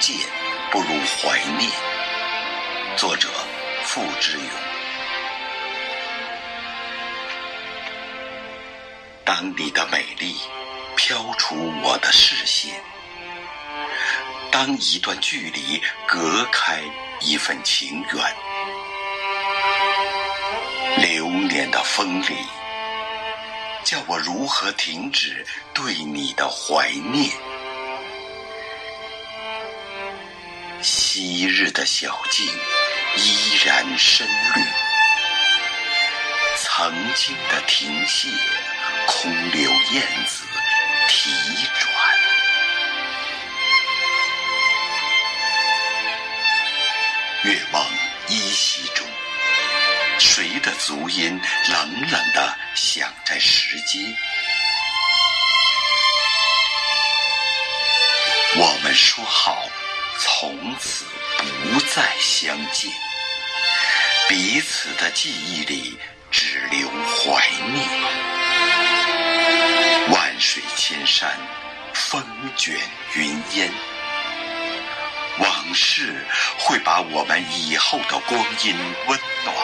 见，不如怀念。作者：付之勇。当你的美丽飘出我的视线，当一段距离隔开一份情缘，流年的风里，叫我如何停止对你的怀念？昔日的小径依然深绿，曾经的亭榭空留燕子啼转。月望依稀中，谁的足音冷冷的响在石阶？我们说好。从此不再相见，彼此的记忆里只留怀念。万水千山，风卷云烟，往事会把我们以后的光阴温暖。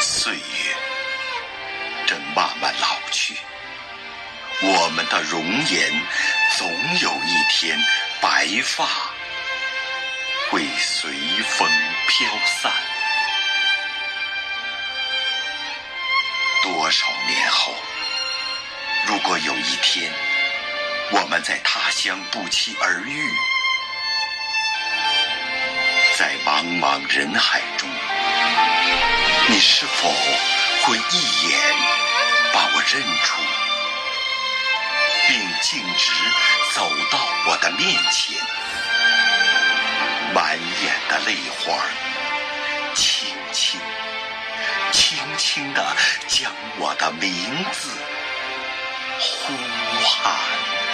岁月正慢慢老去。我们的容颜，总有一天白发会随风飘散。多少年后，如果有一天我们在他乡不期而遇，在茫茫人海中，你是否会一眼把我认出？径直走到我的面前，满眼的泪花，轻轻、轻轻地将我的名字呼喊。